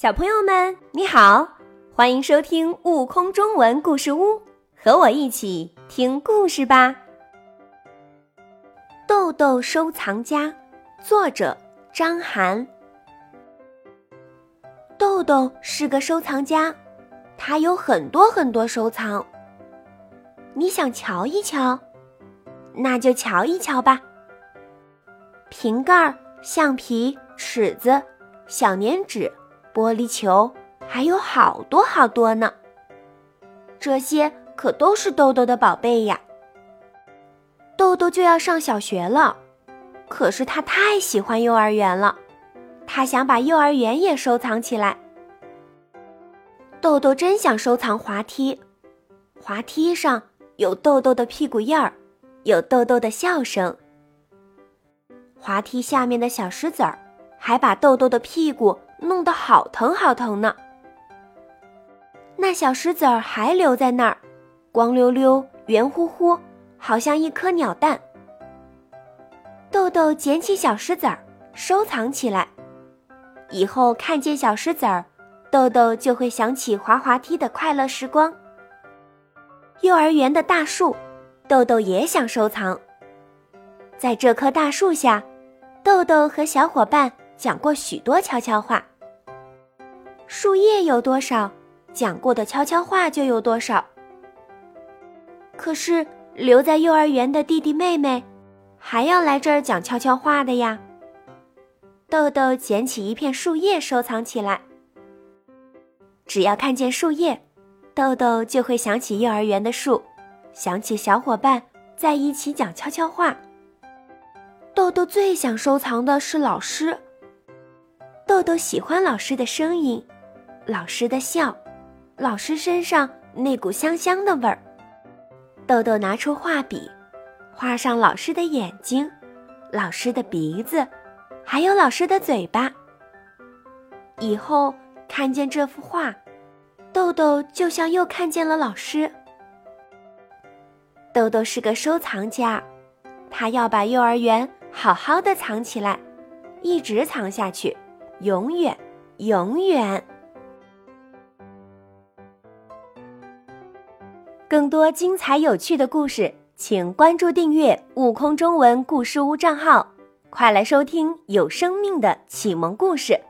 小朋友们，你好，欢迎收听《悟空中文故事屋》，和我一起听故事吧。豆豆收藏家，作者张涵。豆豆是个收藏家，他有很多很多收藏。你想瞧一瞧，那就瞧一瞧吧。瓶盖、橡皮、尺子、小粘纸。玻璃球还有好多好多呢，这些可都是豆豆的宝贝呀。豆豆就要上小学了，可是他太喜欢幼儿园了，他想把幼儿园也收藏起来。豆豆真想收藏滑梯，滑梯上有豆豆的屁股印儿，有豆豆的笑声。滑梯下面的小石子儿，还把豆豆的屁股。弄得好疼好疼呢！那小石子儿还留在那儿，光溜溜、圆乎乎，好像一颗鸟蛋。豆豆捡起小石子儿，收藏起来。以后看见小石子儿，豆豆就会想起滑滑梯的快乐时光。幼儿园的大树，豆豆也想收藏。在这棵大树下，豆豆和小伙伴。讲过许多悄悄话。树叶有多少，讲过的悄悄话就有多少。可是留在幼儿园的弟弟妹妹，还要来这儿讲悄悄话的呀。豆豆捡起一片树叶收藏起来。只要看见树叶，豆豆就会想起幼儿园的树，想起小伙伴在一起讲悄悄话。豆豆最想收藏的是老师。豆豆喜欢老师的声音，老师的笑，老师身上那股香香的味儿。豆豆拿出画笔，画上老师的眼睛，老师的鼻子，还有老师的嘴巴。以后看见这幅画，豆豆就像又看见了老师。豆豆是个收藏家，他要把幼儿园好好的藏起来，一直藏下去。永远，永远。更多精彩有趣的故事，请关注订阅“悟空中文故事屋”账号，快来收听有生命的启蒙故事。